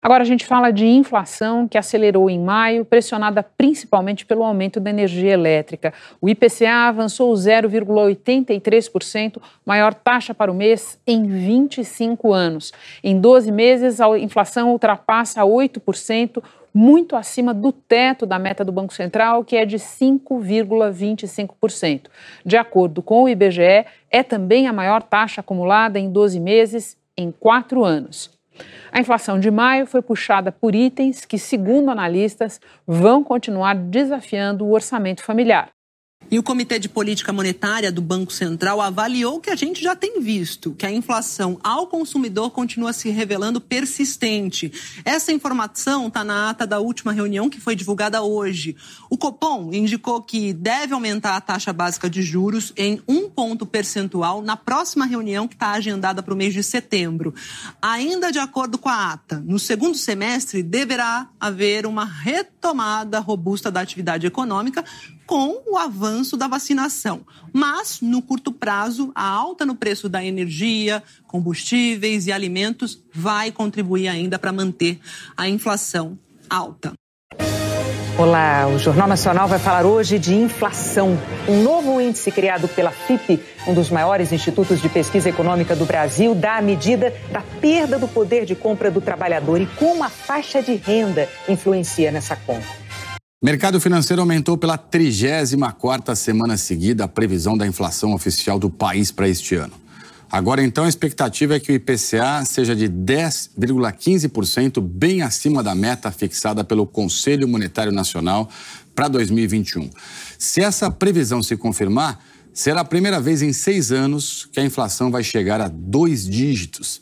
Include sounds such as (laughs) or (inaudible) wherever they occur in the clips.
Agora a gente fala de inflação que acelerou em maio, pressionada principalmente pelo aumento da energia elétrica. O IPCA avançou 0,83%, maior taxa para o mês em 25 anos. Em 12 meses, a inflação ultrapassa 8%, muito acima do teto da meta do Banco Central, que é de 5,25%. De acordo com o IBGE, é também a maior taxa acumulada em 12 meses em quatro anos. A inflação de maio foi puxada por itens que, segundo analistas, vão continuar desafiando o orçamento familiar. E o Comitê de Política Monetária do Banco Central avaliou que a gente já tem visto, que a inflação ao consumidor continua se revelando persistente. Essa informação está na ata da última reunião que foi divulgada hoje. O Copom indicou que deve aumentar a taxa básica de juros em um ponto percentual na próxima reunião que está agendada para o mês de setembro. Ainda de acordo com a ata, no segundo semestre deverá haver uma retomada robusta da atividade econômica, com o avanço da vacinação. Mas, no curto prazo, a alta no preço da energia, combustíveis e alimentos vai contribuir ainda para manter a inflação alta. Olá, o Jornal Nacional vai falar hoje de inflação. Um novo índice criado pela FIP, um dos maiores institutos de pesquisa econômica do Brasil, dá a medida da perda do poder de compra do trabalhador e como a faixa de renda influencia nessa conta. Mercado financeiro aumentou pela 34ª semana seguida a previsão da inflação oficial do país para este ano. Agora, então, a expectativa é que o IPCA seja de 10,15%, bem acima da meta fixada pelo Conselho Monetário Nacional para 2021. Se essa previsão se confirmar, será a primeira vez em seis anos que a inflação vai chegar a dois dígitos.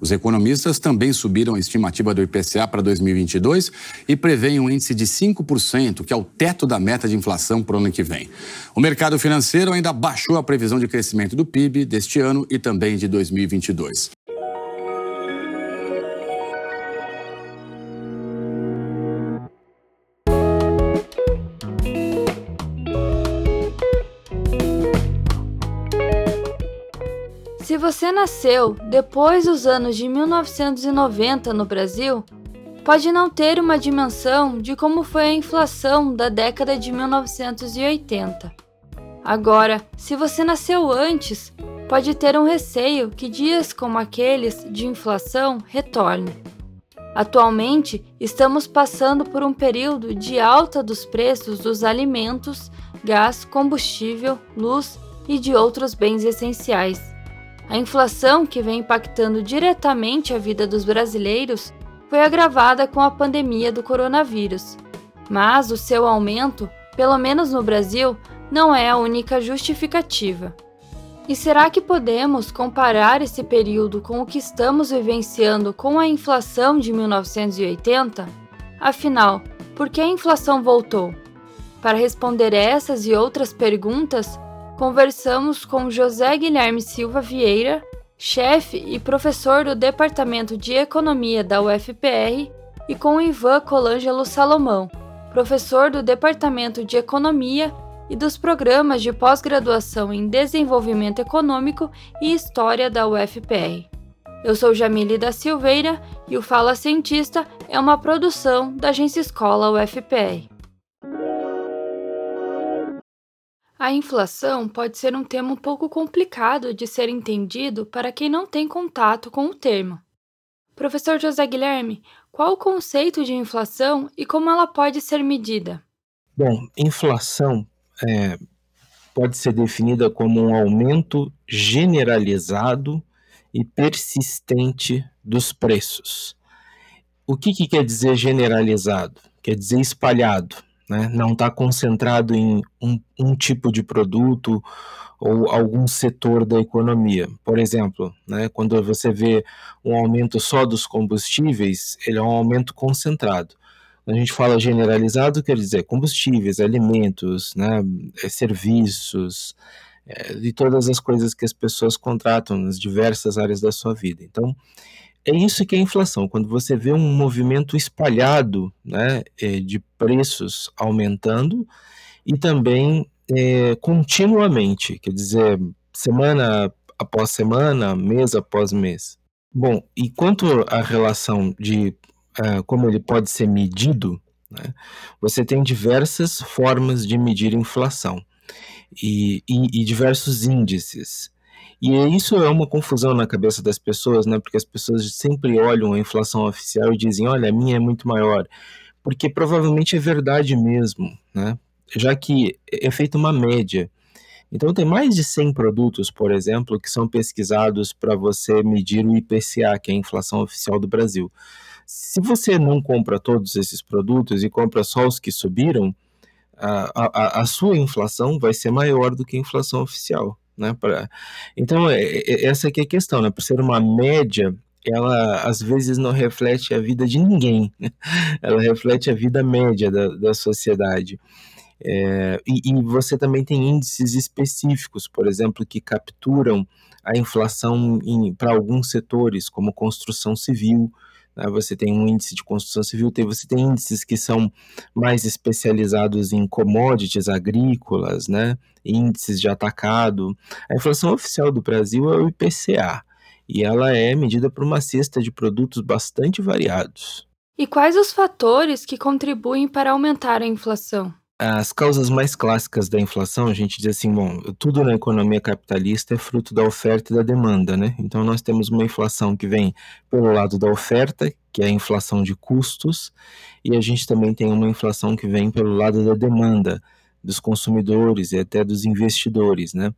Os economistas também subiram a estimativa do IPCA para 2022 e prevêem um índice de 5%, que é o teto da meta de inflação para o ano que vem. O mercado financeiro ainda baixou a previsão de crescimento do PIB deste ano e também de 2022. Você nasceu depois dos anos de 1990 no Brasil, pode não ter uma dimensão de como foi a inflação da década de 1980. Agora, se você nasceu antes, pode ter um receio que dias como aqueles de inflação retornem. Atualmente, estamos passando por um período de alta dos preços dos alimentos, gás, combustível, luz e de outros bens essenciais. A inflação, que vem impactando diretamente a vida dos brasileiros, foi agravada com a pandemia do coronavírus. Mas o seu aumento, pelo menos no Brasil, não é a única justificativa. E será que podemos comparar esse período com o que estamos vivenciando com a inflação de 1980? Afinal, por que a inflação voltou? Para responder essas e outras perguntas, conversamos com José Guilherme Silva Vieira, chefe e professor do Departamento de Economia da UFPR, e com Ivan Colangelo Salomão, professor do Departamento de Economia e dos programas de pós-graduação em Desenvolvimento Econômico e História da UFPR. Eu sou Jamile da Silveira e o Fala Cientista é uma produção da Agência Escola UFPR. A inflação pode ser um tema um pouco complicado de ser entendido para quem não tem contato com o termo. Professor José Guilherme, qual o conceito de inflação e como ela pode ser medida? Bom, inflação é, pode ser definida como um aumento generalizado e persistente dos preços. O que, que quer dizer generalizado? Quer dizer espalhado né? não está concentrado em um, um, tipo de produto ou algum setor da economia. Por exemplo, né, quando você vê um aumento só dos combustíveis, ele é um aumento concentrado. Quando a gente fala generalizado, quer dizer combustíveis, alimentos, né, é, serviços, é, e todas as coisas que as pessoas contratam nas diversas áreas da sua vida. Então, é isso que é inflação, quando você vê um movimento espalhado né, é, de preços aumentando e também é, continuamente, quer dizer, semana após semana, mês após mês. Bom, e quanto à relação de uh, como ele pode ser medido, né, você tem diversas formas de medir inflação e, e, e diversos índices. E isso é uma confusão na cabeça das pessoas, né? Porque as pessoas sempre olham a inflação oficial e dizem: olha, a minha é muito maior. Porque provavelmente é verdade mesmo, né? Já que é feita uma média. Então, tem mais de 100 produtos, por exemplo, que são pesquisados para você medir o IPCA, que é a inflação oficial do Brasil. Se você não compra todos esses produtos e compra só os que subiram, a, a, a sua inflação vai ser maior do que a inflação oficial. Né, pra... Então, é, é, essa aqui é a questão, né? Por ser uma média, ela às vezes não reflete a vida de ninguém, né? (laughs) ela reflete a vida média da, da sociedade. É, e, e, você também tem índices específicos, por exemplo, que capturam a inflação para alguns setores, como construção civil. Né? Você tem um índice de construção civil, tem, você tem índices que são mais especializados em commodities agrícolas, né? índices de atacado. A inflação oficial do Brasil é o IPCA, e ela é medida por uma cesta de produtos bastante variados. E quais os fatores que contribuem para aumentar a inflação? As causas mais clássicas da inflação, a gente diz assim, bom, tudo na economia capitalista é fruto da oferta e da demanda, né? Então nós temos uma inflação que vem pelo lado da oferta, que é a inflação de custos, e a gente também tem uma inflação que vem pelo lado da demanda dos consumidores e até dos investidores, né?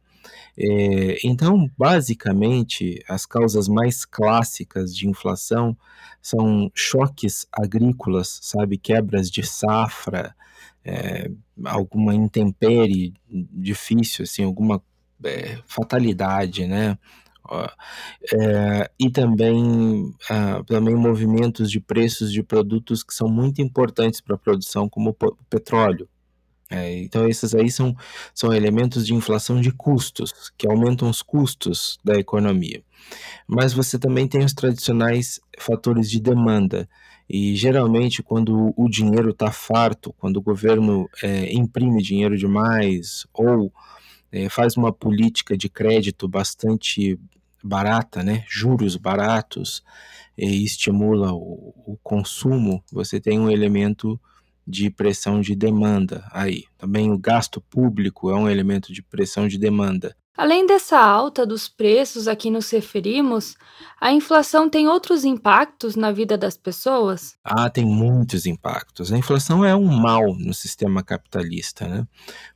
É, então, basicamente, as causas mais clássicas de inflação são choques agrícolas, sabe, quebras de safra, é, alguma intempérie difícil, assim, alguma é, fatalidade, né? É, e também, ah, também movimentos de preços de produtos que são muito importantes para a produção, como o petróleo. É, então, esses aí são, são elementos de inflação de custos, que aumentam os custos da economia. Mas você também tem os tradicionais fatores de demanda, e geralmente, quando o dinheiro está farto, quando o governo é, imprime dinheiro demais ou é, faz uma política de crédito bastante barata, né, juros baratos, e estimula o, o consumo, você tem um elemento de pressão de demanda aí. Também o gasto público é um elemento de pressão de demanda. Além dessa alta dos preços a que nos referimos, a inflação tem outros impactos na vida das pessoas? Ah, tem muitos impactos. A inflação é um mal no sistema capitalista, né?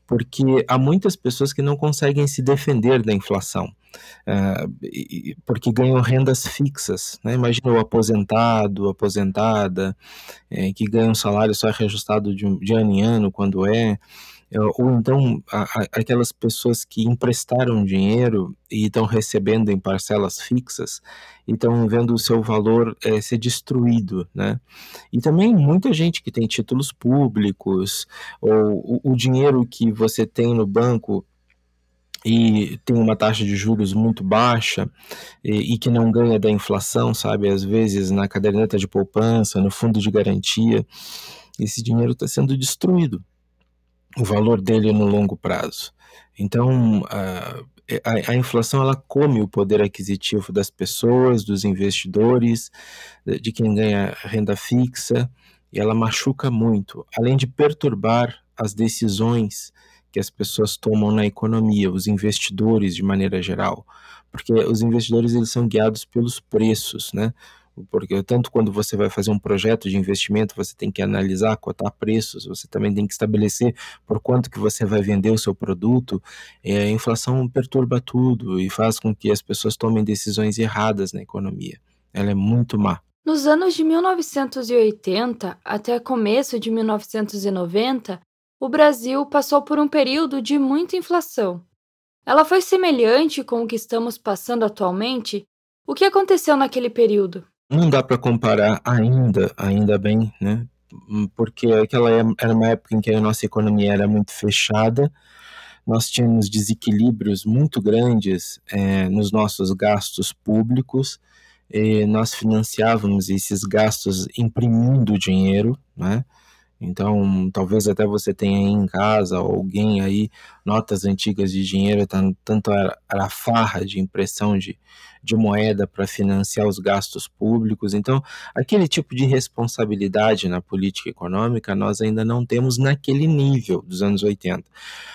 Porque há muitas pessoas que não conseguem se defender da inflação. Uh, porque ganham rendas fixas. Né? Imagina o aposentado, aposentada, é, que ganha um salário só reajustado de, ano em ano, quando é, ou então a, a, aquelas pessoas que emprestaram dinheiro e estão recebendo em parcelas fixas e estão vendo o seu valor é, ser destruído, né? E também muita gente que tem títulos públicos ou o, o dinheiro que você tem no banco e tem uma taxa de juros muito baixa e, e, que não ganha da inflação, sabe? Às vezes na caderneta de poupança, no fundo de garantia, esse dinheiro está sendo destruído o valor dele no longo prazo. Então, a, a, a, inflação ela come o poder aquisitivo das pessoas, dos investidores, de quem ganha renda fixa, e ela machuca muito, além de perturbar as decisões que as pessoas tomam na economia, os investidores de maneira geral, porque os investidores eles são guiados pelos preços, né? Porque tanto quando você vai fazer um projeto de investimento, você tem que analisar, cotar preços, você também tem que estabelecer por quanto que você vai vender o seu produto. E a inflação perturba tudo e faz com que as pessoas tomem decisões erradas na economia. Ela é muito má. Nos anos de 1980 até começo de 1990, o Brasil passou por um período de muita inflação. Ela foi semelhante com o que estamos passando atualmente? O que aconteceu naquele período? Não dá para comparar ainda, ainda bem, né? Porque aquela é, era uma época em que a nossa economia era muito fechada, nós tínhamos desequilíbrios muito grandes é, nos nossos gastos públicos, nós financiávamos esses gastos imprimindo dinheiro, né? Então, talvez até você tenha aí em casa alguém aí, notas antigas de dinheiro, tá, tanto a, farra de impressão de, de moeda para financiar os gastos públicos. Então, aquele tipo de responsabilidade na política econômica nós ainda não temos naquele nível dos anos 80.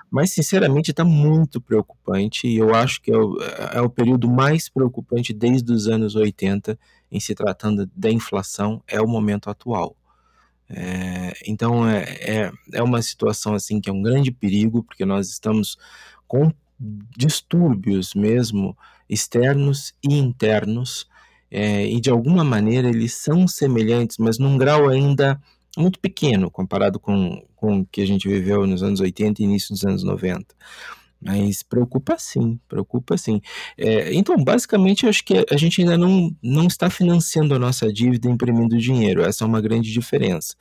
Mas, sinceramente, está muito preocupante e eu acho que é o, é o período mais preocupante desde os anos 80 em se tratando da inflação, é o momento atual. É, então é, é, é, uma situação assim que é um grande perigo, porque nós estamos com distúrbios mesmo externos e internos, é, e de alguma maneira eles são semelhantes, mas num grau ainda muito pequeno comparado com, com o que a gente viveu nos anos 80 e início dos anos 90. Mas preocupa sim, preocupa sim. É, então, basicamente, acho que a gente ainda não, não está financiando a nossa dívida imprimindo dinheiro. Essa é uma grande diferença.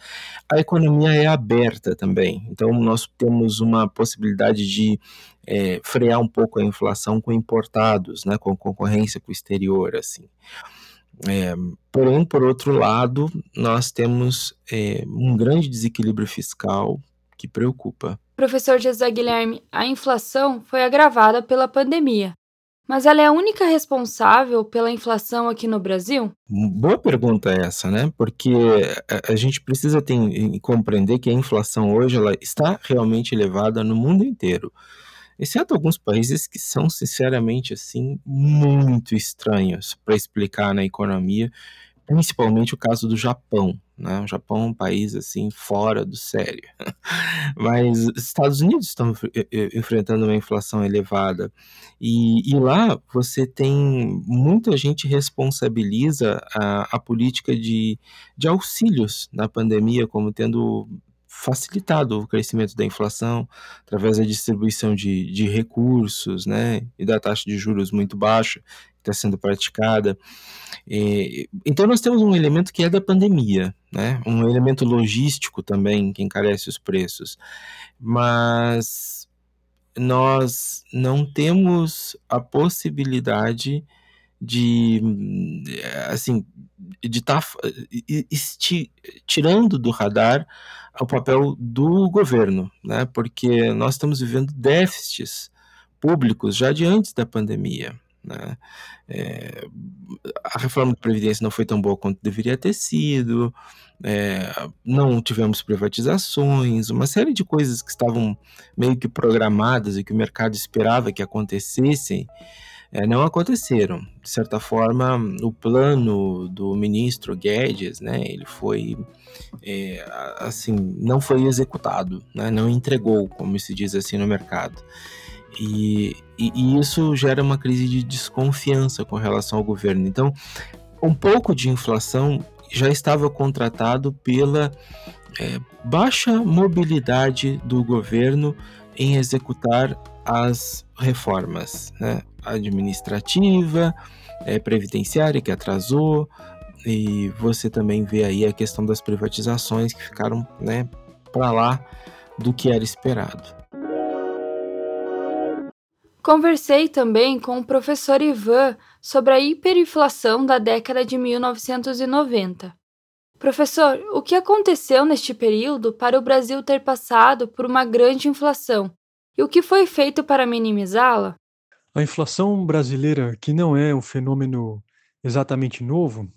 A economia é aberta também. Então, nós temos uma possibilidade de é, frear um pouco a inflação com importados, né, com concorrência com o exterior, assim. É, porém, por outro lado, nós temos é, um grande desequilíbrio fiscal que preocupa. Professor José Guilherme, a inflação foi agravada pela pandemia. Mas ela é a única responsável pela inflação aqui no Brasil? Boa pergunta essa, né? Porque a, gente precisa ter, compreender que a inflação hoje ela está realmente elevada no mundo inteiro. Exceto alguns países que são, sinceramente, assim, muito estranhos para explicar na economia principalmente o caso do Japão, né? O Japão é um país assim fora do sério. (laughs) Mas os Estados Unidos estão enfrentando uma inflação elevada e, e lá você tem muita gente responsabiliza a, a política de, de auxílios na pandemia como tendo facilitado o crescimento da inflação através da distribuição de, de recursos, né, e da taxa de juros muito baixa está sendo praticada. E, então nós temos um elemento que é da pandemia, né, um elemento logístico também que encarece os preços, mas nós não temos a possibilidade de assim de estar tá, tirando do radar o papel do governo, né? Porque nós estamos vivendo déficits públicos já de antes da pandemia. Né? É, a reforma da Previdência não foi tão boa quanto deveria ter sido, é, não tivemos privatizações, uma série de coisas que estavam meio que programadas e que o mercado esperava que acontecessem é, não aconteceram. De certa forma, o plano do ministro Guedes, né, ele foi, é, assim, não foi executado, né, não entregou, como se diz assim no mercado. E, e, e isso gera uma crise de desconfiança com relação ao governo. Então, um pouco de inflação já estava contratado pela é, baixa mobilidade do governo em executar as reformas né? administrativa, é, previdenciária, que atrasou, e você também vê aí a questão das privatizações que ficaram né, para lá do que era esperado. Conversei também com o professor Ivan sobre a hiperinflação da década de 1990. Professor, o que aconteceu neste período para o Brasil ter passado por uma grande inflação e o que foi feito para minimizá-la? A inflação brasileira, que não é um fenômeno exatamente novo,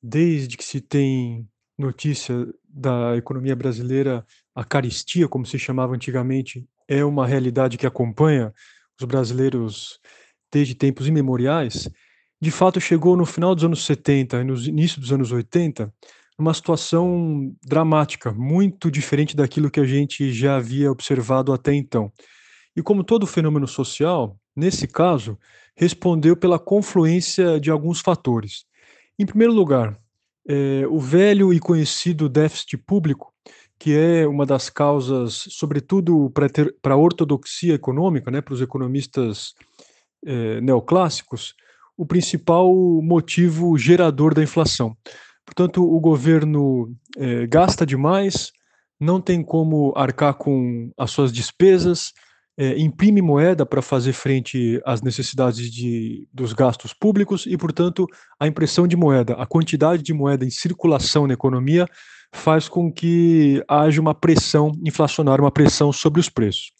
desde que se tem notícia da economia brasileira, a caristia, como se chamava antigamente, é uma realidade que acompanha brasileiros desde tempos imemoriais. De fato, chegou no final dos anos 70 e no início dos anos 80 numa situação dramática, muito diferente daquilo que a gente já havia observado até então. E como todo fenômeno social, nesse caso, respondeu pela confluência de alguns fatores. Em primeiro lugar, é, o velho e conhecido déficit público, que é uma das causas, sobretudo para a ortodoxia econômica, né, para os economistas é, neoclássicos, o principal motivo gerador da inflação. Portanto, o governo é, gasta demais, não tem como arcar com as suas despesas, é, imprime moeda para fazer frente às necessidades de, dos gastos públicos e, portanto, a impressão de moeda, a quantidade de moeda em circulação na economia faz com que haja uma pressão inflacionária, uma pressão sobre os preços.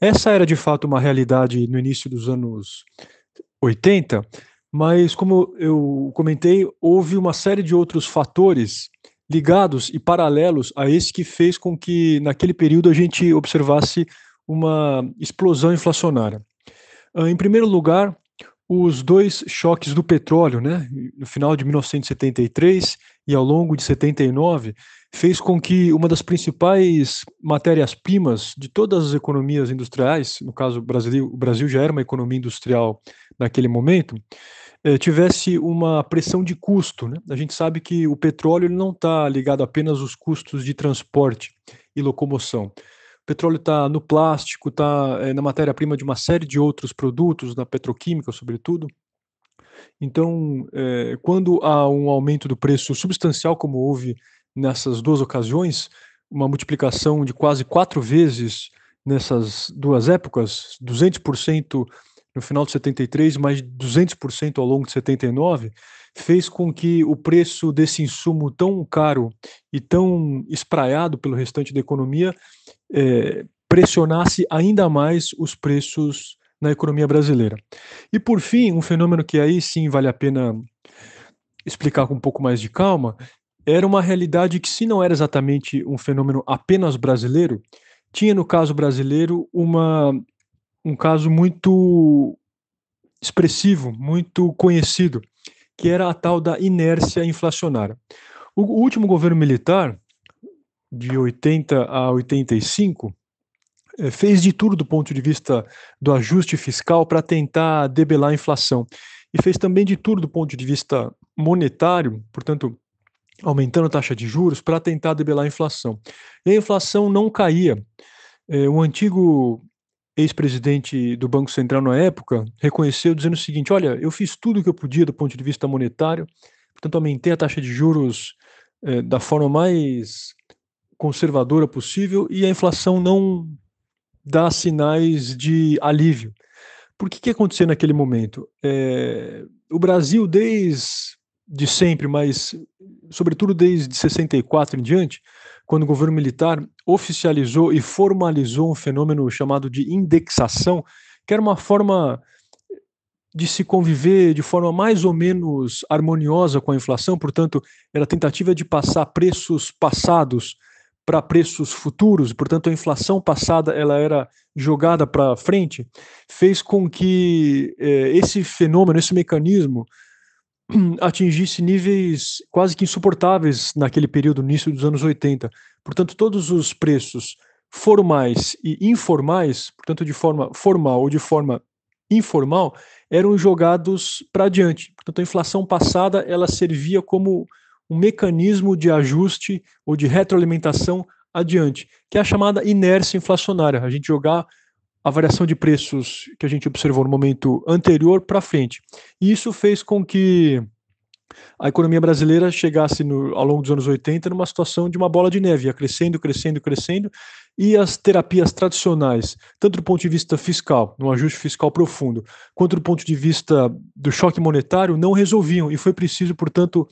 Essa era de fato uma realidade no início dos anos 80, mas como eu comentei, houve uma série de outros fatores ligados e paralelos a esse que fez com que naquele período a gente observasse uma explosão inflacionária. Ah, em primeiro lugar, os dois choques do petróleo, né, no final de 1973 e ao longo de 79, fez com que uma das principais matérias-primas de todas as economias industriais, no caso o Brasil, o Brasil já era uma economia industrial naquele momento, eh, tivesse uma pressão de custo. Né? A gente sabe que o petróleo não está ligado apenas aos custos de transporte e locomoção. O petróleo está no plástico, está é, na matéria-prima de uma série de outros produtos, na petroquímica, sobretudo. Então, é, quando há um aumento do preço substancial, como houve nessas duas ocasiões, uma multiplicação de quase quatro vezes nessas duas épocas, 200% no final de 73, mais 200% ao longo de 79, fez com que o preço desse insumo tão caro e tão espraiado pelo restante da economia é, pressionasse ainda mais os preços na economia brasileira. E por fim, um fenômeno que aí sim vale a pena explicar com um pouco mais de calma, era uma realidade que, se não era exatamente um fenômeno apenas brasileiro, tinha no caso brasileiro uma, um caso muito expressivo, muito conhecido, que era a tal da inércia inflacionária. O, o último governo militar, de 80 a 85, eh, fez de tudo do ponto de vista do ajuste fiscal para tentar debelar a inflação. E fez também de tudo do ponto de vista monetário, portanto, aumentando a taxa de juros para tentar debelar a inflação. E a inflação não caía. É, o antigo ex-presidente do Banco Central na época reconheceu dizendo o seguinte: olha, eu fiz tudo o que eu podia do ponto de vista monetário, portanto, aumentei a taxa de juros é, da forma mais conservadora possível e a inflação não dá sinais de alívio. Por que que aconteceu naquele momento? É, o Brasil, desde de sempre, mas sobretudo desde 64 em diante, quando o governo militar oficializou e formalizou um fenômeno chamado de indexação, que era uma forma de se conviver de forma mais ou menos harmoniosa com a inflação, portanto, era tentativa de passar preços passados para preços futuros, portanto a inflação passada ela era jogada para frente, fez com que eh, esse fenômeno, esse mecanismo (clears throat) atingisse níveis quase que insuportáveis naquele período, início dos anos 80. Portanto, todos os preços formais e informais, portanto de forma formal ou de forma informal, eram jogados para adiante. Portanto, a inflação passada ela servia como um mecanismo de ajuste ou de retroalimentação adiante, que é a chamada inércia inflacionária, a gente jogar a variação de preços que a gente observou no momento anterior para frente. E isso fez com que a economia brasileira chegasse no, ao longo dos anos 80 numa situação de uma bola de neve, ia crescendo, crescendo, crescendo, e as terapias tradicionais, tanto do ponto de vista fiscal, num ajuste fiscal profundo, quanto do ponto de vista do choque monetário, não resolviam, e foi preciso, portanto,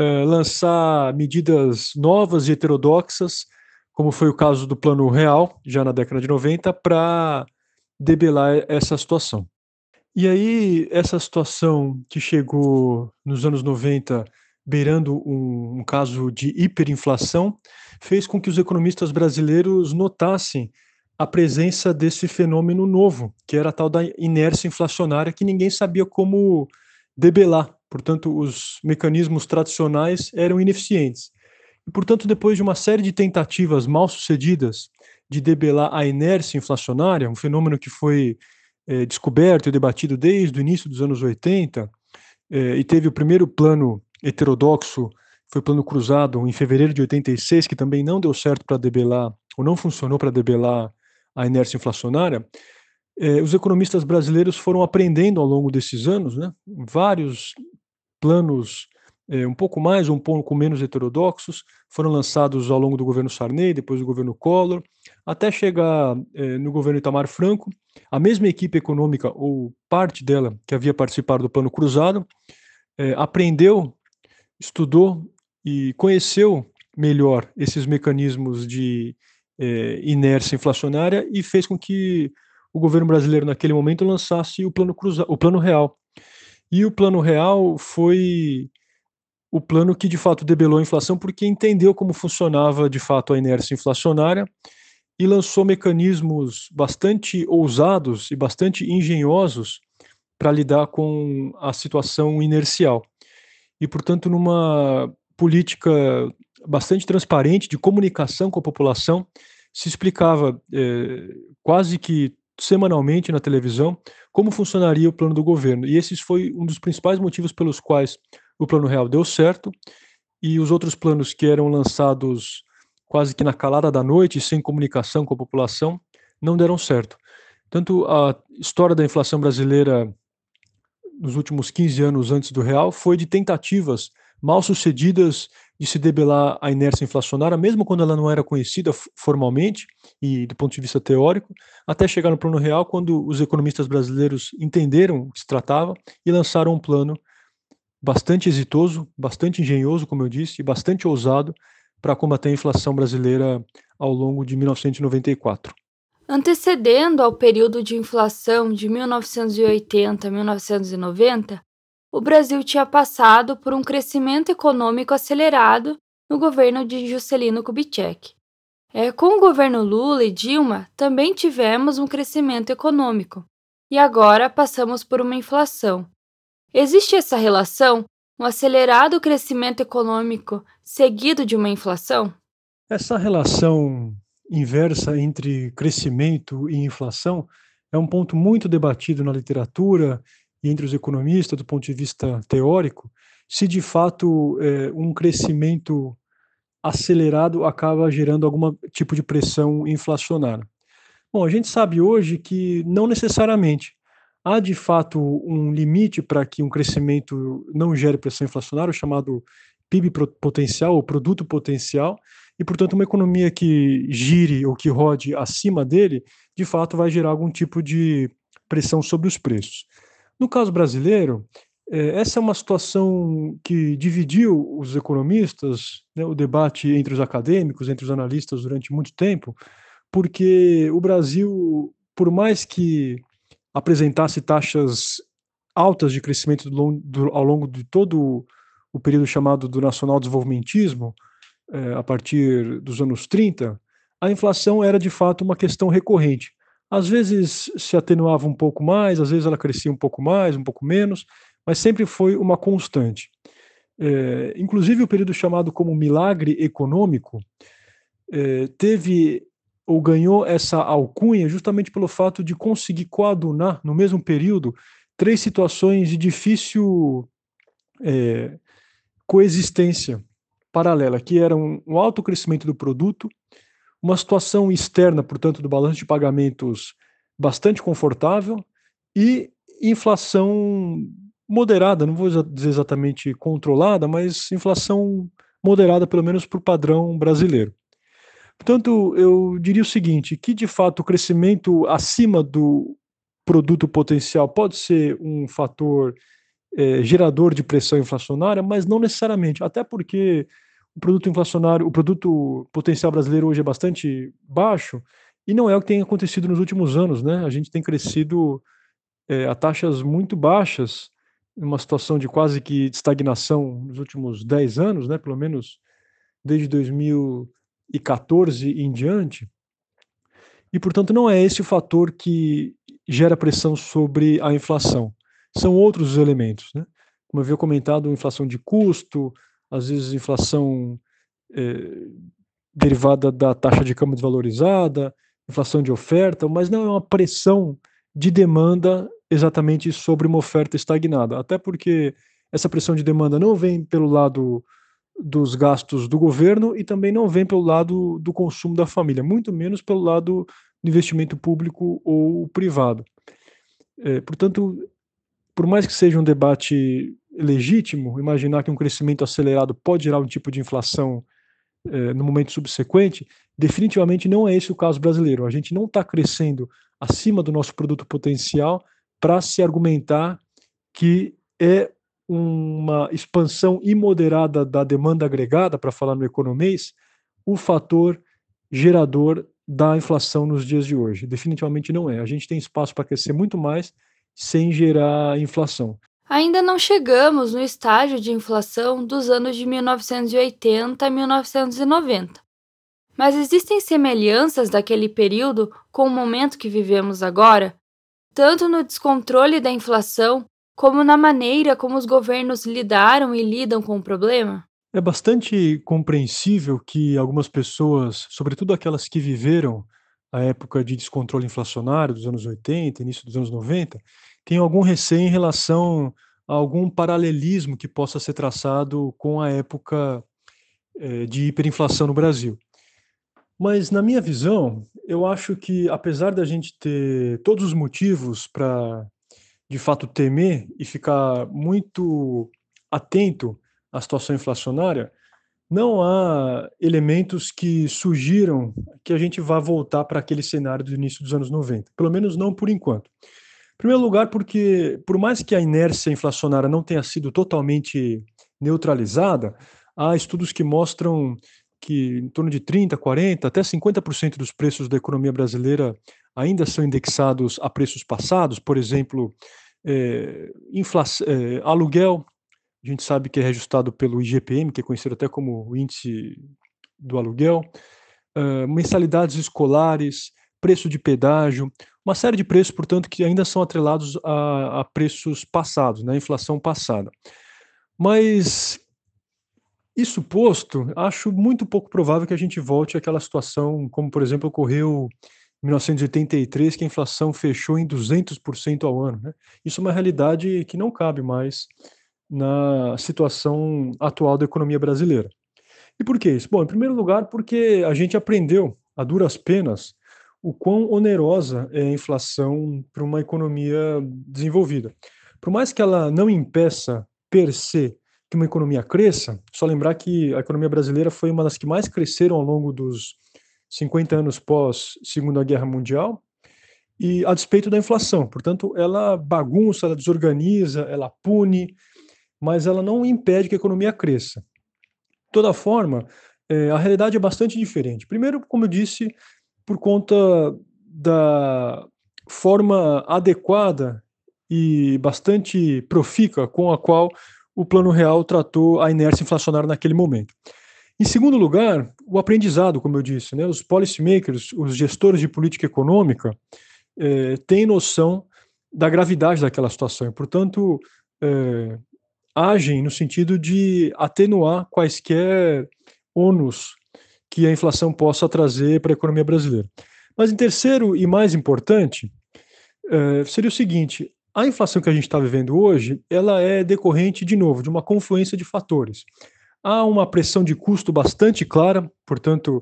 eh, lançar medidas novas e heterodoxas, como foi o caso do Plano Real, já na década de 90, para debelar essa situação. E aí, essa situação que chegou nos anos 90, beirando um, um caso de hiperinflação, fez com que os economistas brasileiros notassem a presença desse fenômeno novo, que era a tal da inércia inflacionária, que ninguém sabia como debelar. Portanto, os mecanismos tradicionais eram ineficientes. E, portanto, depois de uma série de tentativas mal sucedidas de debelar a inércia inflacionária, um fenômeno que foi é, descoberto e debatido desde o início dos anos 80, é, e teve o primeiro plano heterodoxo, foi o plano cruzado, em fevereiro de 86, que também não deu certo para debelar, ou não funcionou para debelar a inércia inflacionária, é, os economistas brasileiros foram aprendendo ao longo desses anos, né, vários planos é, um pouco mais um pouco menos heterodoxos, foram lançados ao longo do governo Sarney, depois do governo Collor, até chegar é, no governo Itamar Franco, a mesma equipe econômica, ou parte dela, que havia participado do Plano Cruzado, é, aprendeu, estudou e conheceu melhor esses mecanismos de inércia inflacionária e fez com que o governo brasileiro, naquele momento, lançasse o Plano, Cruza o plano Real. E o Plano Real foi o plano que de fato debelou a inflação porque entendeu como funcionava de fato a inércia inflacionária e lançou mecanismos bastante ousados e bastante engenhosos para lidar com a situação inercial. E, portanto, numa política bastante transparente de comunicação com a população, se explicava é, quase que semanalmente na televisão como funcionaria o plano do governo. E esse foi um dos principais motivos pelos quais o Plano Real deu certo e os outros planos que eram lançados quase que na calada da noite, sem comunicação com a população, não deram certo. Tanto a história da inflação brasileira nos últimos 15 anos antes do real foi de tentativas mal sucedidas de se debelar a inércia inflacionária, mesmo quando ela não era conhecida formalmente e do ponto de vista teórico, até chegar no plano real, quando os economistas brasileiros entenderam o que se tratava e lançaram um plano bastante exitoso, bastante engenhoso, como eu disse, e bastante ousado para combater a inflação brasileira ao longo de 1994. Antecedendo ao período de inflação de 1980 a 1990, o Brasil tinha passado por um crescimento econômico acelerado no governo de Juscelino Kubitschek. É, com o governo Lula e Dilma, também tivemos um crescimento econômico, e agora passamos por uma inflação, Existe essa relação, um acelerado crescimento econômico seguido de uma inflação? Essa relação inversa entre crescimento e inflação é um ponto muito debatido na literatura entre os economistas do ponto de vista teórico, se de fato é, um crescimento acelerado acaba gerando algum tipo de pressão inflacionária. Bom, a gente sabe hoje que não necessariamente há de fato um limite para que um crescimento não gere pressão inflacionária, chamado PIB potencial, ou produto potencial, e, portanto, uma economia que gire ou que rode acima dele, de fato, vai gerar algum tipo de pressão sobre os preços. No caso brasileiro, eh, essa é uma situação que dividiu os economistas, né, o debate entre os acadêmicos, entre os analistas durante muito tempo, porque o Brasil, por mais que apresentasse taxas altas de crescimento ao longo de todo o período chamado do nacional desenvolvimentismo, é, a partir dos anos 30, a inflação era de fato uma questão recorrente. Às vezes se atenuava um pouco mais, às vezes ela crescia um pouco mais, um pouco menos, mas sempre foi uma constante. É, inclusive o período chamado como milagre econômico é, teve ou ganhou essa alcunha justamente pelo fato de conseguir coadunar no mesmo período três situações de difícil é, coexistência paralela, que eram um alto crescimento do produto, uma situação externa, portanto, do balanço de pagamentos bastante confortável e inflação moderada, não vou dizer exatamente controlada, mas inflação moderada, pelo menos para o padrão brasileiro. Portanto, eu diria o seguinte, que de fato o crescimento acima do produto potencial pode ser um fator é, gerador de pressão inflacionária, mas não necessariamente, até porque o produto inflacionário, o produto potencial brasileiro hoje é bastante baixo e não é o que tem acontecido nos últimos anos, né? A gente tem crescido é, a taxas muito baixas, uma situação de quase que estagnação nos últimos 10 anos, né? Pelo menos desde 2000 2014 em diante, e, portanto, não é esse o fator que gera pressão sobre a inflação. São outros os elementos. Né? Como eu havia comentado, inflação de custo, às vezes inflação é, derivada da taxa de câmbio desvalorizada, inflação de oferta, mas não é uma pressão de demanda exatamente sobre uma oferta estagnada. Até porque essa pressão de demanda não vem pelo lado dos gastos do governo e também não vem pelo lado do consumo da família, muito menos pelo lado do investimento público ou privado. É, portanto, por mais que seja um debate legítimo imaginar que um crescimento acelerado pode gerar um tipo de inflação eh, no momento subsequente, definitivamente não é esse o caso brasileiro. A gente não está crescendo acima do nosso produto potencial para se argumentar que é uma expansão imoderada da demanda agregada, para falar no economês, o fator gerador da inflação nos dias de hoje. Definitivamente não é. A gente tem espaço para crescer muito mais sem gerar inflação. Ainda não chegamos no estágio de inflação dos anos de 1980 a 1990. Mas existem semelhanças daquele período com o momento que vivemos agora, tanto no descontrole da inflação como na maneira como os governos lidaram e lidam com o problema? É bastante compreensível que algumas pessoas, sobretudo aquelas que viveram a época de descontrole inflacionário dos anos 80, início dos anos 90, tenham algum receio em relação a algum paralelismo que possa ser traçado com a época eh, de hiperinflação no Brasil. Mas, na minha visão, eu acho que, apesar da gente ter todos os motivos para, de fato, temer e ficar muito atento à situação inflacionária, não há elementos que sugiram que a gente vá voltar para aquele cenário do início dos anos 90, pelo menos não por enquanto. Primeiro lugar, porque, por mais que a inércia inflacionária não tenha sido totalmente neutralizada, há estudos que mostram que em torno de 30%, 40%, até 50% dos preços da economia brasileira ainda são indexados a preços passados, por exemplo, é, é, aluguel, a gente sabe que é reajustado pelo IGPM, que é conhecido até como o índice do aluguel, uh, mensalidades escolares, preço de pedágio, uma série de preços, portanto, que ainda são atrelados a, a preços passados, né, inflação passada. Mas isso posto, acho muito pouco provável que a gente volte àquela situação, como por exemplo ocorreu em 1983, que a inflação fechou em 200% ao ano. Né? Isso é uma realidade que não cabe mais na situação atual da economia brasileira. E por que isso? Bom, em primeiro lugar, porque a gente aprendeu, a duras penas, o quão onerosa é a inflação para uma economia desenvolvida. Por mais que ela não impeça, per se, que uma economia cresça, só lembrar que a economia brasileira foi uma das que mais cresceram ao longo dos 50 anos pós Segunda Guerra Mundial, e a despeito da inflação. Portanto, ela bagunça, ela desorganiza, ela pune, mas ela não impede que a economia cresça. De toda forma, é, a realidade é bastante diferente. Primeiro, como eu disse, por conta da forma adequada e bastante profícua com a qual o Plano Real tratou a inércia inflacionária naquele momento. Em segundo lugar, o aprendizado, como eu disse, né, os policymakers, os gestores de política econômica, eh, têm noção da gravidade daquela situação e, portanto, eh, agem no sentido de atenuar quaisquer ônus que a inflação possa trazer para a economia brasileira. Mas, em terceiro e mais importante, eh, seria o seguinte: a inflação que a gente está vivendo hoje, ela é decorrente, de novo, de uma confluência de fatores. Há uma pressão de custo bastante clara, portanto,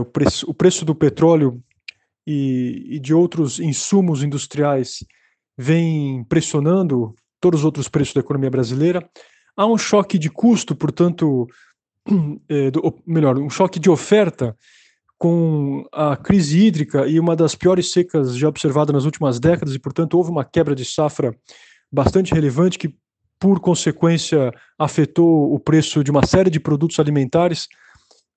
o, preço, o, preço, do petróleo e, e, de outros insumos industriais vem pressionando todos os outros preços da economia brasileira. Há um choque de custo, portanto, (clears throat) é, do, melhor, um choque de oferta com a crise hídrica e uma das piores secas já observadas nas últimas décadas, e, portanto, houve uma quebra de safra bastante relevante que, por consequência, afetou o preço de uma série de produtos alimentares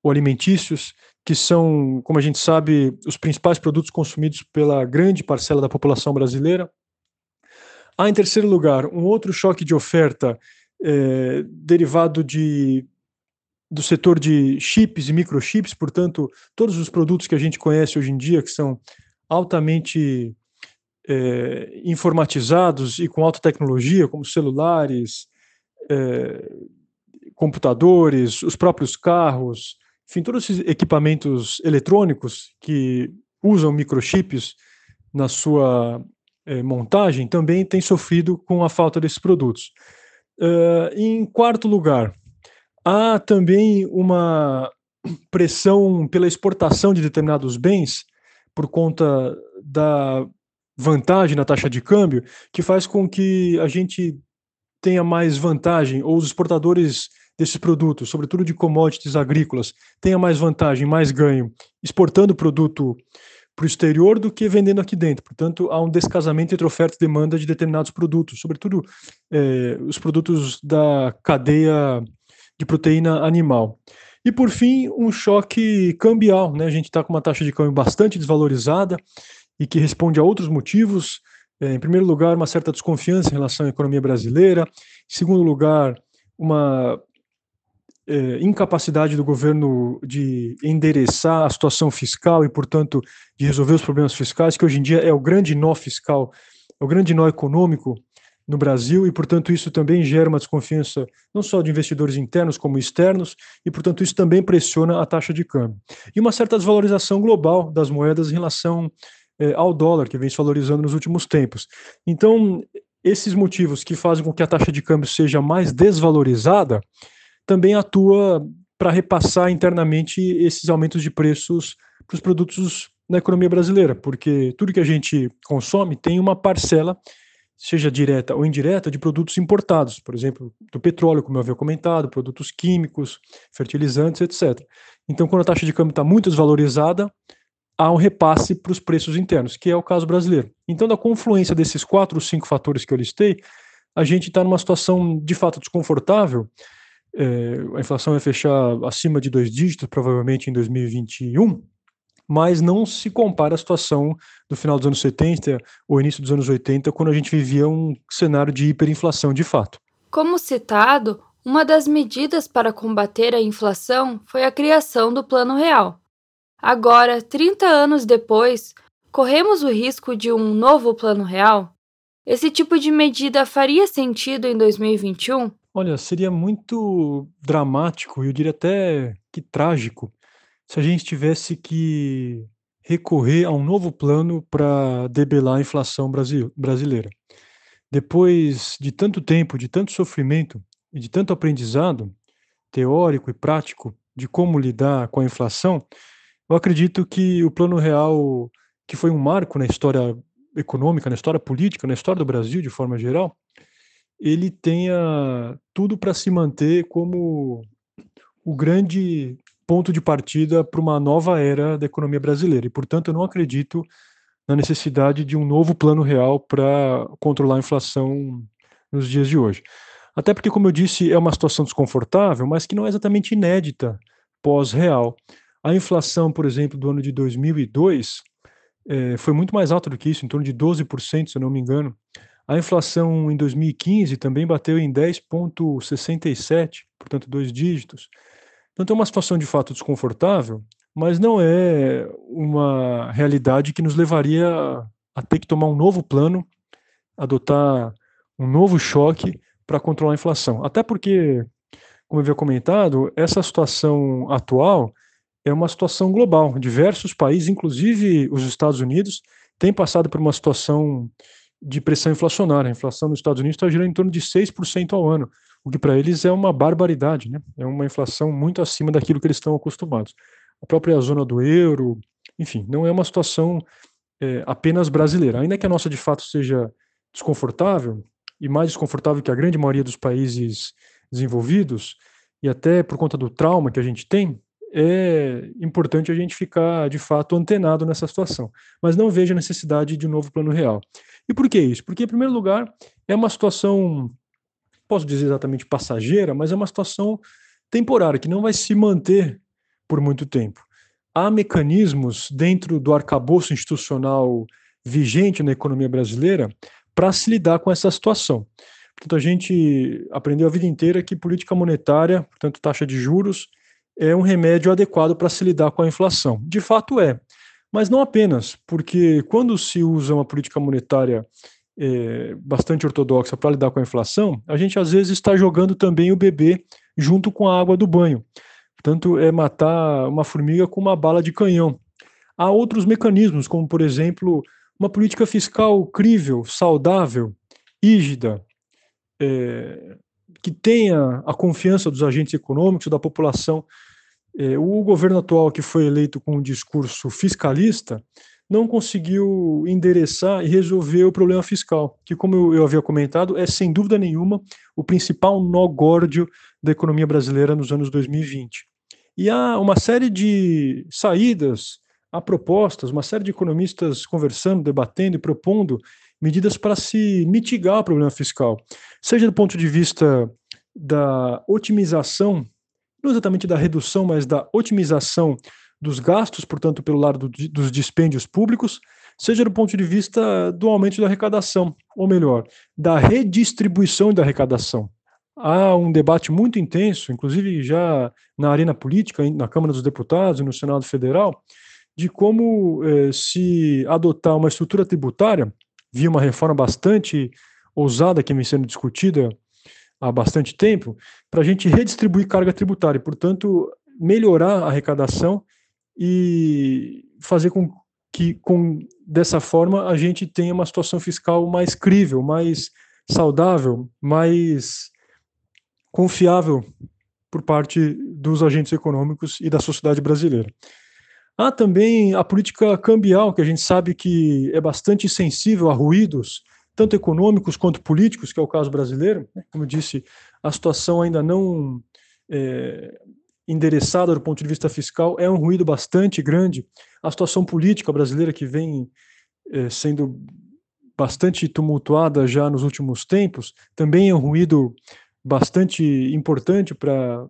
ou alimentícios, que são, como a gente sabe, os principais produtos consumidos pela grande parcela da população brasileira. Há, em terceiro lugar, um outro choque de oferta eh, derivado de do setor de chips e microchips, portanto, todos os produtos que a gente conhece hoje em dia, que são altamente é, informatizados e com alta tecnologia, como celulares, é, computadores, os próprios carros, enfim, todos esses equipamentos eletrônicos que usam microchips na sua é, montagem também têm sofrido com a falta desses produtos. Uh, em quarto lugar, Há também uma pressão pela exportação de determinados bens por conta da vantagem na taxa de câmbio, que faz com que a gente tenha mais vantagem, ou os exportadores desses produtos, sobretudo de commodities agrícolas, tenha mais vantagem, mais ganho, exportando o produto para o exterior do que vendendo aqui dentro. Portanto, há um descasamento entre oferta e demanda de determinados produtos, sobretudo é, os produtos da cadeia de proteína animal. E, por fim, um choque cambial. Né? A gente está com uma taxa de câmbio bastante desvalorizada e que responde a outros motivos. É, em primeiro lugar, uma certa desconfiança em relação à economia brasileira. Em segundo lugar, uma é, incapacidade do governo de endereçar a situação fiscal e, portanto, de resolver os problemas fiscais, que hoje em dia é o grande nó fiscal, é o grande nó econômico no Brasil e, portanto, isso também gera uma desconfiança não só de investidores internos como externos e, portanto, isso também pressiona a taxa de câmbio. E uma certa desvalorização global das moedas em relação é, ao dólar, que vem se valorizando nos últimos tempos. Então, esses motivos que fazem com que a taxa de câmbio seja mais desvalorizada também atua para repassar internamente esses aumentos de preços para os produtos na economia brasileira, porque tudo que a gente consome tem uma parcela seja direta ou indireta, de produtos importados, por exemplo, do petróleo, como eu havia comentado, produtos químicos, fertilizantes, etc. Então, quando a taxa de câmbio está muito desvalorizada, há um repasse para os preços internos, que é o caso brasileiro. Então, da confluência desses quatro ou cinco fatores que eu listei, a gente está numa situação de fato desconfortável. É, a inflação vai fechar acima de dois dígitos, provavelmente em 2021, mas não se compara à situação do final dos anos 70 ou início dos anos 80, quando a gente vivia um cenário de hiperinflação de fato. Como citado, uma das medidas para combater a inflação foi a criação do Plano Real. Agora, 30 anos depois, corremos o risco de um novo Plano Real? Esse tipo de medida faria sentido em 2021? Olha, seria muito dramático, eu diria até que trágico, se a gente tivesse que recorrer a um novo plano para debelar a inflação brasileira. Depois de tanto tempo, de tanto sofrimento e de tanto aprendizado teórico e prático de como lidar com a inflação, eu acredito que o Plano Real, que foi um marco na história econômica, na história política, na história do Brasil de forma geral, ele tenha tudo para se manter como o grande ponto de partida para uma nova era da economia brasileira. E, portanto, eu não acredito na necessidade de um novo plano real para controlar a inflação nos dias de hoje. Até porque, como eu disse, é uma situação desconfortável, mas que não é exatamente inédita pós-real. A inflação, por exemplo, do ano de 2002 é, foi muito mais alta do que isso, em torno de 12%, se eu não me engano. A inflação em 2015 também bateu em 10,67, portanto, dois dígitos. Então, é uma situação de fato desconfortável, mas não é uma realidade que nos levaria a ter que tomar um novo plano, adotar um novo choque para controlar a inflação. Até porque, como eu havia comentado, essa situação atual é uma situação global. Diversos países, inclusive os Estados Unidos, têm passado por uma situação de pressão inflacionária. A inflação nos Estados Unidos está girando em torno de 6% ao ano o que para eles é uma barbaridade, né? É uma inflação muito acima daquilo que eles estão acostumados. A própria zona do euro, enfim, não é uma situação é, apenas brasileira. Ainda que a nossa de fato seja desconfortável e mais desconfortável que a grande maioria dos países desenvolvidos, e até por conta do trauma que a gente tem, é importante a gente ficar de fato antenado nessa situação. Mas não vejo a necessidade de um novo plano real. E por que isso? Porque, em primeiro lugar, é uma situação posso dizer exatamente passageira, mas é uma situação temporária, que não vai se manter por muito tempo. Há mecanismos dentro do arcabouço institucional vigente na economia brasileira para se lidar com essa situação. Portanto, a gente aprendeu a vida inteira que política monetária, portanto, taxa de juros, é um remédio adequado para se lidar com a inflação. De fato é, mas não apenas, porque quando se usa uma política monetária é, bastante ortodoxa para lidar com a inflação, a gente às vezes está jogando também o bebê junto com a água do banho. Portanto, é matar uma formiga com uma bala de canhão. Há outros mecanismos, como, por exemplo, uma política fiscal crível, saudável, rígida, é, que tenha a confiança dos agentes econômicos, da população. É, o governo atual, que foi eleito com um discurso fiscalista, não conseguiu endereçar e resolver o problema fiscal, que, como eu, havia comentado, é sem dúvida nenhuma o principal nó górdio da economia brasileira nos anos 2020. E há uma série de saídas, há propostas, uma série de economistas conversando, debatendo e propondo medidas para se mitigar o problema fiscal, seja do ponto de vista da otimização, não exatamente da redução, mas da otimização dos gastos, portanto, pelo lado do, dos dispêndios públicos, seja do ponto de vista do aumento da arrecadação, ou melhor, da redistribuição da arrecadação. Há um debate muito intenso, inclusive já na arena política, na Câmara dos Deputados e no Senado Federal, de como eh, se adotar uma estrutura tributária, via uma reforma bastante ousada que vem sendo discutida há bastante tempo, para a gente redistribuir carga tributária e, portanto, melhorar a arrecadação e fazer com que, com, dessa forma, a gente tenha uma situação fiscal mais crível, mais saudável, mais confiável por parte dos agentes econômicos e da sociedade brasileira. Há também a política cambial, que a gente sabe que é bastante sensível a ruídos, tanto econômicos quanto políticos, que é o caso brasileiro. Como eu disse, a situação ainda não é, endereçada do ponto de vista fiscal é um ruído bastante grande. A situação política brasileira, que vem é, sendo bastante tumultuada já nos últimos tempos, também é um ruído bastante importante para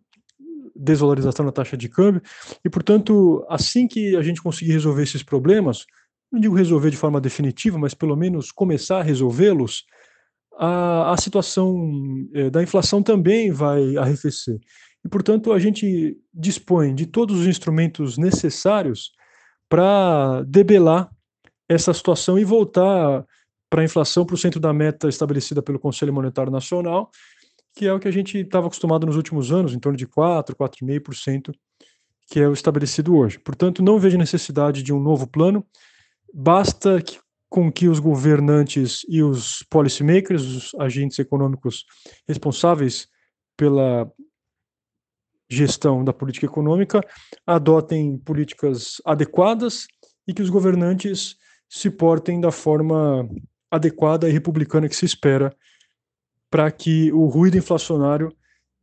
desvalorização da taxa de câmbio, e, portanto, assim que a gente conseguir resolver esses problemas, não digo resolver de forma definitiva, mas pelo menos começar a resolvê-los, a, a situação é, da inflação também vai arrefecer. E, portanto, a gente dispõe de todos os instrumentos necessários para debelar essa situação e voltar para a inflação para o centro da meta estabelecida pelo Conselho Monetário Nacional que é o que a gente estava acostumado nos últimos anos, em torno de 4, 4,5%, que é o estabelecido hoje. Portanto, não vejo necessidade de um novo plano, basta que, com que os governantes e os policymakers, os agentes econômicos responsáveis pela gestão da política econômica, adotem políticas adequadas e que os governantes se portem da forma adequada e republicana que se espera para que o ruído inflacionário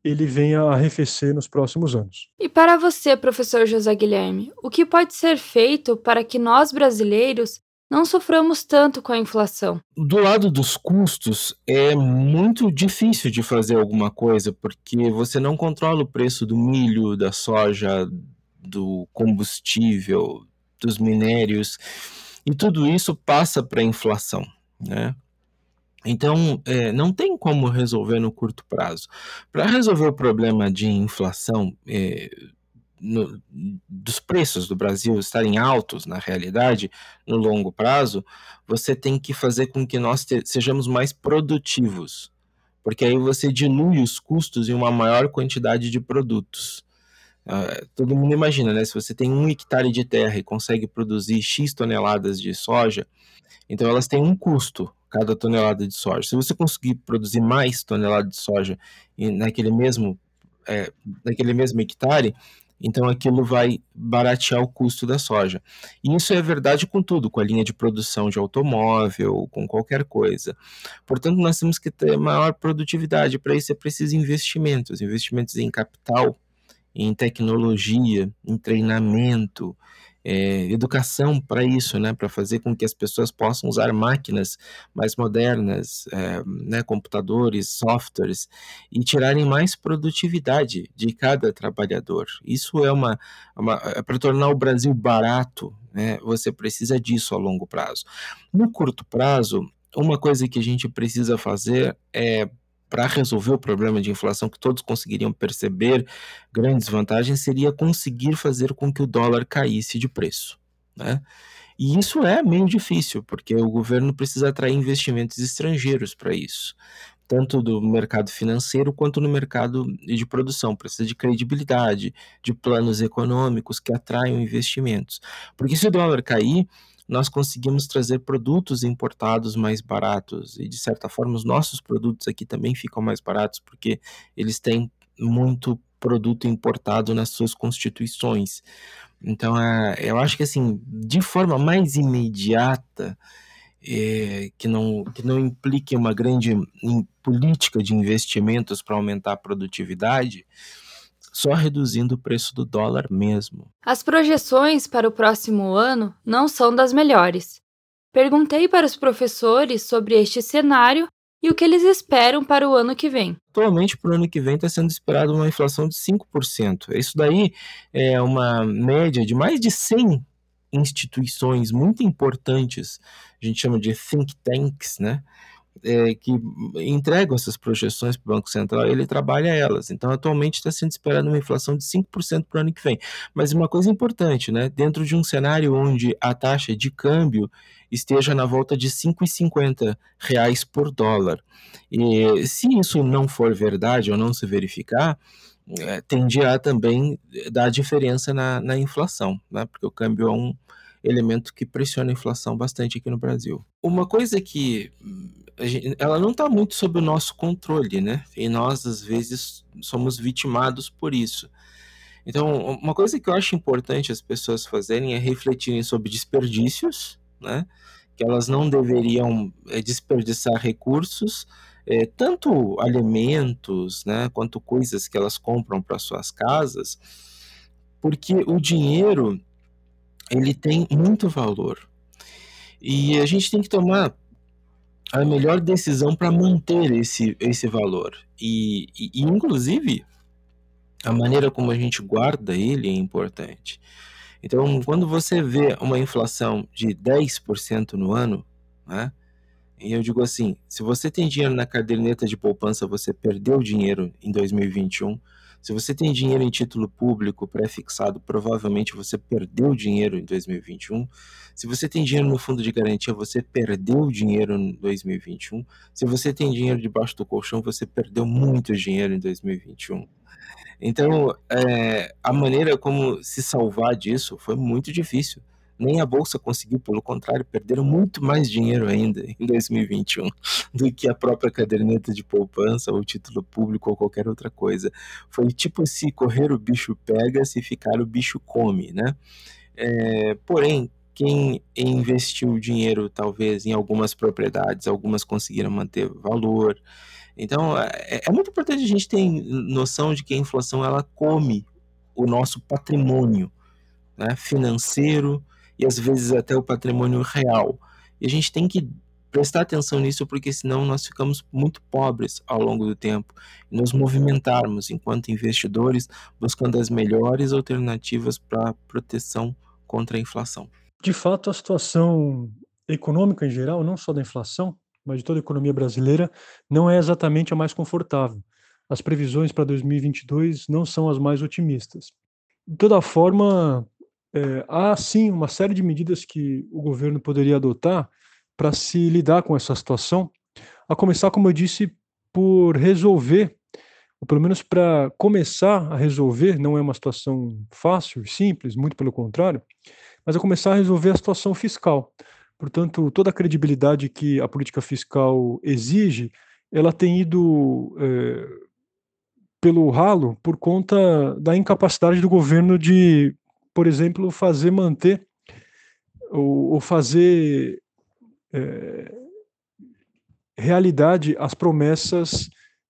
ele venha a arrefecer nos próximos anos. E para você, professor José Guilherme, o que pode ser feito para que nós brasileiros não soframos tanto com a inflação? Do lado dos custos, é muito difícil de fazer alguma coisa, porque você não controla o preço do milho, da soja, do combustível, dos minérios, e tudo isso passa para a inflação. Né? Então, é, não tem como resolver no curto prazo. Para resolver o problema de inflação é, no, dos preços do Brasil estarem altos na realidade, no longo prazo, você tem que fazer com que nós te, sejamos mais produtivos, porque aí você dilui os custos em uma maior quantidade de produtos. Uh, todo mundo imagina, né? Se você tem um hectare de terra e consegue produzir X toneladas de soja, então elas têm um custo cada tonelada de soja. Se você conseguir produzir mais toneladas de soja naquele mesmo, é, naquele mesmo hectare, então aquilo vai baratear o custo da soja. E isso é verdade com tudo, com a linha de produção de automóvel, com qualquer coisa. Portanto, nós temos que ter maior produtividade. Para isso é preciso investimentos, investimentos em capital, em tecnologia, em treinamento, é, educação para isso, né, para fazer com que as pessoas possam usar máquinas mais modernas, é, né, computadores, softwares e tirarem mais produtividade de cada trabalhador. Isso é uma, uma é para tornar o Brasil barato, né, você precisa disso a longo prazo. No curto prazo, uma coisa que a gente precisa fazer é para resolver o problema de inflação que todos conseguiriam perceber grandes vantagens seria conseguir fazer com que o dólar caísse de preço, né? E isso é meio difícil, porque o governo precisa atrair investimentos estrangeiros para isso, tanto do mercado financeiro quanto no mercado de produção. Precisa de credibilidade, de planos econômicos que atraiam investimentos. Porque se o dólar cair, nós conseguimos trazer produtos importados mais baratos e de certa forma os nossos produtos aqui também ficam mais baratos porque eles têm muito produto importado nas suas constituições. Então, é, eu acho que assim, de forma mais imediata, é, que, não, que não implique uma grande política de investimentos para aumentar a produtividade, só reduzindo o preço do dólar mesmo. As projeções para o próximo ano não são das melhores. Perguntei para os professores sobre este cenário e o que eles esperam para o ano que vem. Atualmente, para o ano que vem, está sendo esperado uma inflação de 5%. Isso daí é uma média de mais de 100 instituições muito importantes, a gente chama de think tanks, né? É, que entregam essas projeções para o Banco Central, ele trabalha elas. Então, atualmente está sendo esperada uma inflação de 5% para o ano que vem. Mas uma coisa importante, né? Dentro de um cenário onde a taxa de câmbio esteja na volta de 5,50 reais por dólar. E se isso não for verdade ou não se verificar, é, tende a também dar diferença na, na inflação, né? porque o câmbio é um elemento que pressiona a inflação bastante aqui no Brasil. Uma coisa que ela não está muito sob o nosso controle, né? E nós, às vezes, somos vitimados por isso. Então, uma coisa que eu acho importante as pessoas fazerem é refletirem sobre desperdícios, né? Que elas não deveriam é, desperdiçar recursos, é, tanto alimentos, né, quanto coisas que elas compram para suas casas, porque o dinheiro ele tem muito valor e a gente tem que tomar a melhor decisão para manter esse, esse valor e, e, e inclusive a maneira como a gente guarda ele é importante. Então, quando você vê uma inflação de 10% no ano, né? E eu digo assim, se você tem dinheiro na caderneta de poupança, você perdeu dinheiro em 2021. Se você tem dinheiro em título público pré-fixado, provavelmente você perdeu dinheiro em 2021. Se você tem dinheiro no fundo de garantia, você perdeu dinheiro em 2021. Se você tem dinheiro debaixo do colchão, você perdeu muito dinheiro em 2021. Então, é, a maneira como se salvar disso foi muito difícil. Nem a bolsa conseguiu, pelo contrário, perderam muito mais dinheiro ainda em 2021 (laughs) do que a própria caderneta de poupança ou título público ou qualquer outra coisa. Foi tipo se correr o bicho pega, se ficar o bicho come, né? É, porém, quem investiu dinheiro talvez em algumas propriedades, algumas conseguiram manter valor, então, é, é, muito importante a gente ter noção de que a inflação ela come o nosso patrimônio né, financeiro e às vezes até o patrimônio real. E a gente tem que prestar atenção nisso porque senão nós ficamos muito pobres ao longo do tempo e nos movimentarmos enquanto investidores buscando as melhores alternativas para proteção contra a inflação. De fato, a situação econômica em geral, não só da inflação, mas de toda a economia brasileira, não é exatamente a mais confortável. As previsões para 2022 não são as mais otimistas. De toda forma, é, há sim uma série de medidas que o governo poderia adotar para se lidar com essa situação, a começar, como eu disse, por resolver, ou pelo menos para começar a resolver, não é uma situação fácil simples, muito pelo contrário, mas a começar a resolver a situação fiscal. Portanto, toda a credibilidade que a política fiscal exige, ela tem ido é, pelo ralo por conta da incapacidade do governo de, por exemplo, fazer manter ou, ou fazer é, realidade as promessas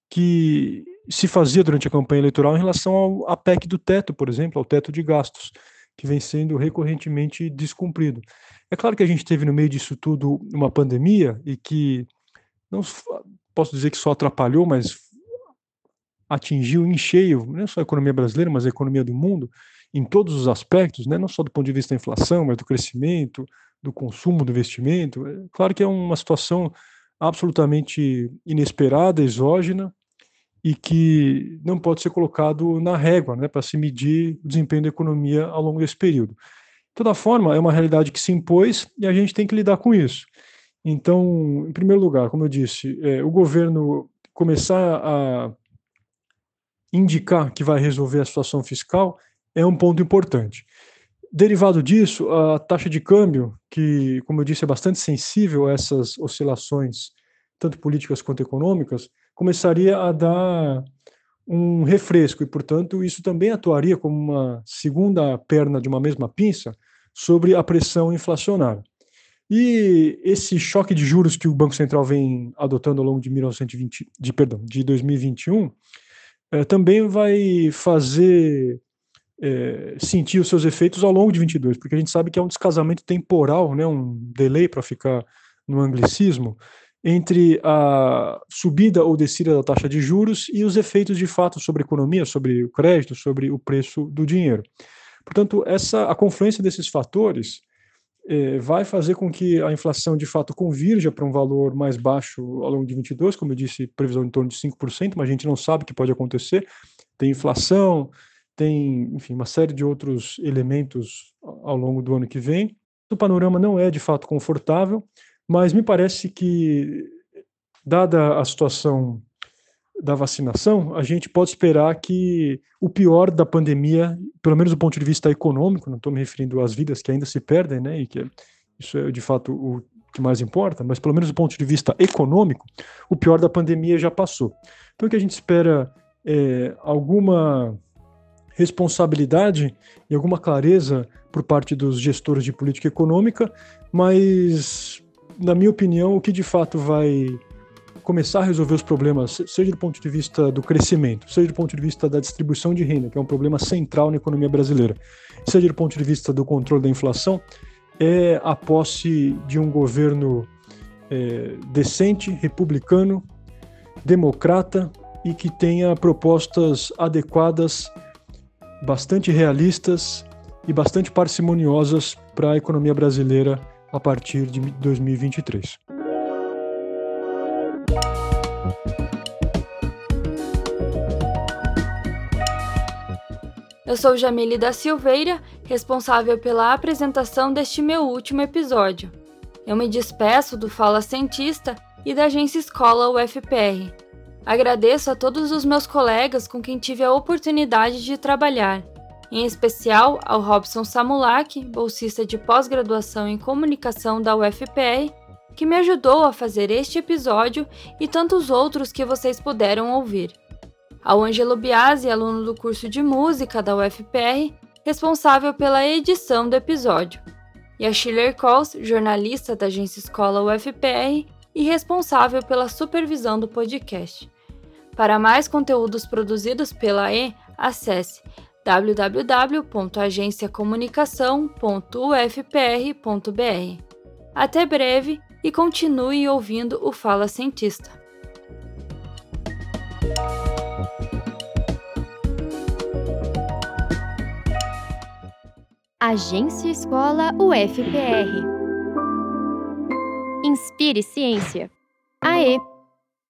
que se fazia durante a campanha eleitoral em relação ao, à PEC do teto, por exemplo, ao teto de gastos, que vem sendo recorrentemente descumprido. É claro que a gente teve no meio disso tudo uma pandemia e que não posso dizer que só atrapalhou, mas atingiu em cheio, não só a economia brasileira, mas a economia do mundo, em todos os aspectos, né? não só do ponto de vista da inflação, mas do crescimento, do consumo, do investimento. É claro que é uma situação absolutamente inesperada, exógena, e que não pode ser colocado na régua né, para se medir o desempenho da economia ao longo desse período toda forma, é uma realidade que se impôs e a gente tem que lidar com isso. Então, em primeiro lugar, como eu disse, é, o governo começar a indicar que vai resolver a situação fiscal é um ponto importante. Derivado disso, a taxa de câmbio, que, como eu disse, é bastante sensível a essas oscilações, tanto políticas quanto econômicas, começaria a dar um refresco e, portanto, isso também atuaria como uma segunda perna de uma mesma pinça sobre a pressão inflacionária. E esse choque de juros que o Banco Central vem adotando ao longo de 1920, de perdão, de 2021, é, também vai fazer é, sentir os seus efeitos ao longo de 22, porque a gente sabe que é um descasamento temporal, né, um delay para ficar no anglicismo, entre a subida ou descida da taxa de juros e os efeitos de fato sobre a economia, sobre o crédito, sobre o preço do dinheiro. Portanto, essa a confluência desses fatores eh, vai fazer com que a inflação de fato convirja para um valor mais baixo ao longo de 22, como eu disse, previsão em torno de 5%, mas a gente não sabe o que pode acontecer. Tem inflação, tem, enfim, uma série de outros elementos ao longo do ano que vem. O panorama não é de fato confortável, mas me parece que, dada a situação da vacinação, a gente pode esperar que o pior da pandemia, pelo menos do ponto de vista econômico, não estou me referindo às vidas que ainda se perdem, né, e que isso é de fato o que mais importa, mas pelo menos do ponto de vista econômico, o pior da pandemia já passou. Então o que a gente espera é alguma responsabilidade e alguma clareza por parte dos gestores de política econômica, mas, na minha opinião, o que de fato vai começar a resolver os problemas, seja do ponto de vista do crescimento, seja do ponto de vista da distribuição de renda, que é um problema central na economia brasileira, seja do ponto de vista do controle da inflação, é a posse de um governo é, decente, republicano, democrata e que tenha propostas adequadas, bastante realistas e bastante parcimoniosas para a economia brasileira a partir de 2023. Eu sou Jamile da Silveira, responsável pela apresentação deste meu último episódio. Eu me despeço do Fala Cientista e da agência Escola UFPR. Agradeço a todos os meus colegas com quem tive a oportunidade de trabalhar, em especial ao Robson Samulak, bolsista de pós-graduação em comunicação da UFPR, que me ajudou a fazer este episódio e tantos outros que vocês puderam ouvir ao Angelo Biasi, aluno do curso de música da UFPR, responsável pela edição do episódio, e a Schiller Coles, jornalista da agência Escola UFPR e responsável pela supervisão do podcast. Para mais conteúdos produzidos pela E, acesse www.agenciacomunicação.ufpr.br. Até breve e continue ouvindo o Fala Cientista. Agência Escola UFPR. Inspire Ciência. AE